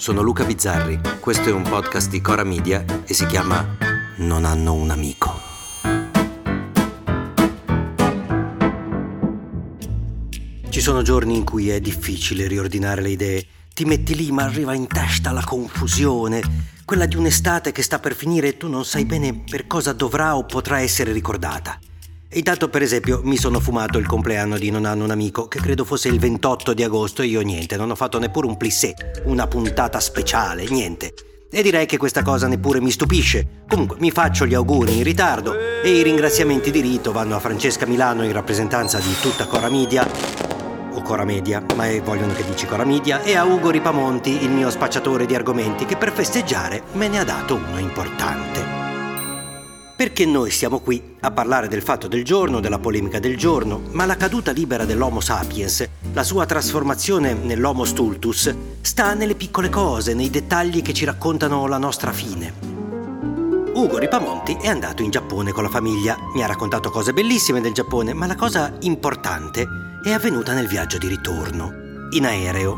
Sono Luca Bizzarri, questo è un podcast di Cora Media e si chiama Non hanno un amico. Ci sono giorni in cui è difficile riordinare le idee. Ti metti lì ma arriva in testa la confusione, quella di un'estate che sta per finire e tu non sai bene per cosa dovrà o potrà essere ricordata. Intanto, per esempio, mi sono fumato il compleanno di Non hanno un amico, che credo fosse il 28 di agosto, e io niente, non ho fatto neppure un plissé, una puntata speciale, niente. E direi che questa cosa neppure mi stupisce. Comunque, mi faccio gli auguri in ritardo e i ringraziamenti di rito vanno a Francesca Milano in rappresentanza di tutta Cora Media, o Cora Media, ma vogliono che dici Cora Media, e a Ugo Ripamonti, il mio spacciatore di argomenti, che per festeggiare me ne ha dato uno importante. Perché noi siamo qui a parlare del fatto del giorno, della polemica del giorno, ma la caduta libera dell'Homo sapiens, la sua trasformazione nell'Homo stultus, sta nelle piccole cose, nei dettagli che ci raccontano la nostra fine. Ugo Ripamonti è andato in Giappone con la famiglia, mi ha raccontato cose bellissime del Giappone, ma la cosa importante è avvenuta nel viaggio di ritorno, in aereo.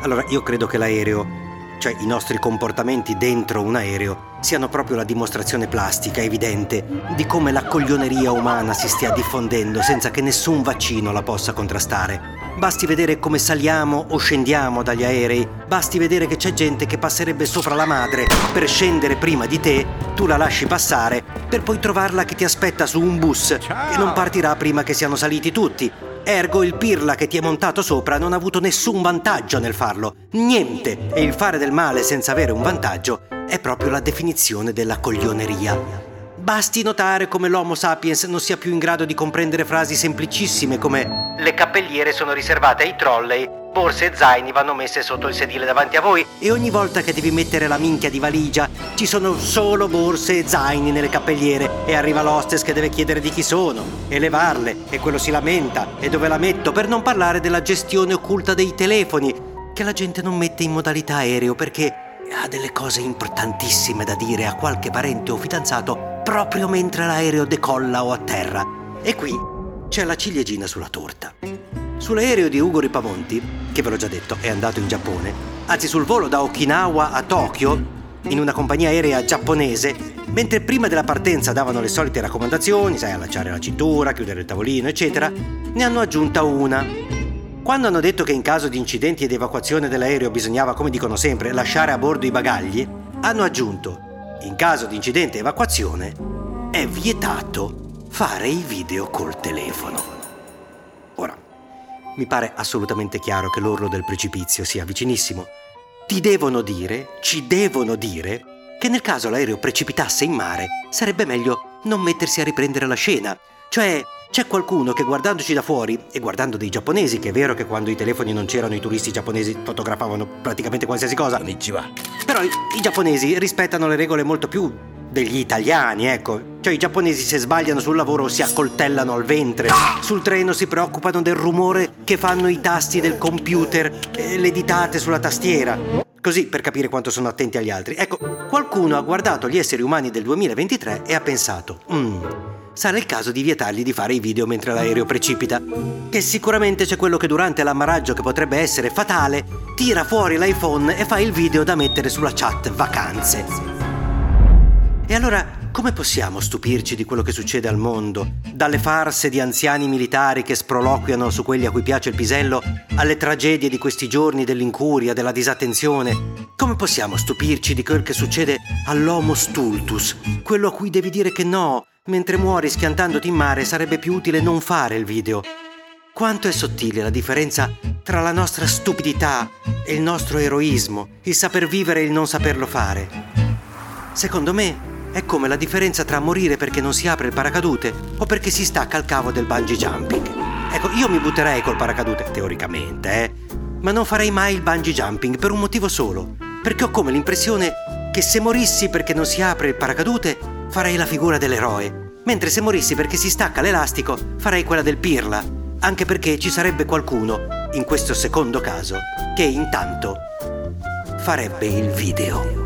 Allora io credo che l'aereo cioè i nostri comportamenti dentro un aereo, siano proprio la dimostrazione plastica evidente di come la coglioneria umana si stia diffondendo senza che nessun vaccino la possa contrastare. Basti vedere come saliamo o scendiamo dagli aerei, basti vedere che c'è gente che passerebbe sopra la madre per scendere prima di te, tu la lasci passare, per poi trovarla che ti aspetta su un bus e non partirà prima che siano saliti tutti. Ergo il pirla che ti è montato sopra non ha avuto nessun vantaggio nel farlo. Niente. E il fare del male senza avere un vantaggio è proprio la definizione della coglioneria. Basti notare come l'Homo sapiens non sia più in grado di comprendere frasi semplicissime come le cappelliere sono riservate ai trolley, borse e zaini vanno messe sotto il sedile davanti a voi e ogni volta che devi mettere la minchia di valigia ci sono solo borse e zaini nelle cappelliere e arriva l'hostess che deve chiedere di chi sono e levarle e quello si lamenta e dove la metto per non parlare della gestione occulta dei telefoni che la gente non mette in modalità aereo perché ha delle cose importantissime da dire a qualche parente o fidanzato proprio mentre l'aereo decolla o atterra. E qui c'è la ciliegina sulla torta. Sull'aereo di Ugo Ripamonti, che ve l'ho già detto è andato in Giappone, anzi sul volo da Okinawa a Tokyo, in una compagnia aerea giapponese, mentre prima della partenza davano le solite raccomandazioni, sai, allacciare la cintura, chiudere il tavolino, eccetera, ne hanno aggiunta una. Quando hanno detto che in caso di incidenti ed evacuazione dell'aereo bisognava, come dicono sempre, lasciare a bordo i bagagli, hanno aggiunto, in caso di incidente e evacuazione, è vietato fare i video col telefono. Ora, mi pare assolutamente chiaro che l'orlo del precipizio sia vicinissimo. Ti devono dire, ci devono dire, che nel caso l'aereo precipitasse in mare sarebbe meglio non mettersi a riprendere la scena. Cioè, c'è qualcuno che guardandoci da fuori e guardando dei giapponesi, che è vero che quando i telefoni non c'erano i turisti giapponesi fotografavano praticamente qualsiasi cosa. Però i, i giapponesi rispettano le regole molto più degli italiani, ecco. Cioè i giapponesi se sbagliano sul lavoro si accoltellano al ventre. Sul treno si preoccupano del rumore che fanno i tasti del computer e le ditate sulla tastiera. Così per capire quanto sono attenti agli altri. Ecco, qualcuno ha guardato gli esseri umani del 2023 e ha pensato, mmm, sarà il caso di vietargli di fare i video mentre l'aereo precipita. Che sicuramente c'è quello che durante l'ammaraggio che potrebbe essere fatale, tira fuori l'iPhone e fa il video da mettere sulla chat vacanze. E allora come possiamo stupirci di quello che succede al mondo? Dalle farse di anziani militari che sproloquiano su quelli a cui piace il pisello, alle tragedie di questi giorni dell'incuria, della disattenzione. Come possiamo stupirci di quel che succede all'Homo stultus, quello a cui devi dire che no, mentre muori schiantandoti in mare sarebbe più utile non fare il video. Quanto è sottile la differenza tra la nostra stupidità e il nostro eroismo, il saper vivere e il non saperlo fare. Secondo me è come la differenza tra morire perché non si apre il paracadute o perché si stacca il cavo del bungee jumping. Ecco, io mi butterei col paracadute, teoricamente, eh, ma non farei mai il bungee jumping per un motivo solo, perché ho come l'impressione che se morissi perché non si apre il paracadute farei la figura dell'eroe, mentre se morissi perché si stacca l'elastico farei quella del pirla, anche perché ci sarebbe qualcuno, in questo secondo caso, che intanto farebbe il video.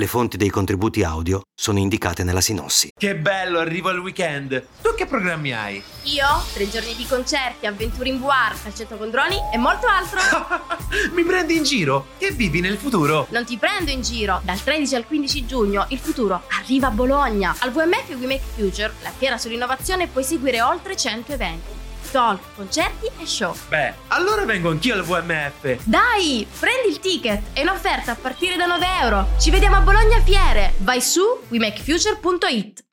Le fonti dei contributi audio sono indicate nella sinossi. Che bello, arrivo al weekend. Tu che programmi hai? Io? Tre giorni di concerti, avventure in VR, calcetto con droni e molto altro. Mi prendi in giro? Che vivi nel futuro? Non ti prendo in giro. Dal 13 al 15 giugno il futuro arriva a Bologna. Al VMF We Make Future, la fiera sull'innovazione, puoi seguire oltre 100 eventi talk, concerti e show. Beh, allora vengo anch'io al VMF. Dai, prendi il ticket, è in offerta a partire da 9 euro. Ci vediamo a Bologna Fiere. Vai su wemakefuture.it.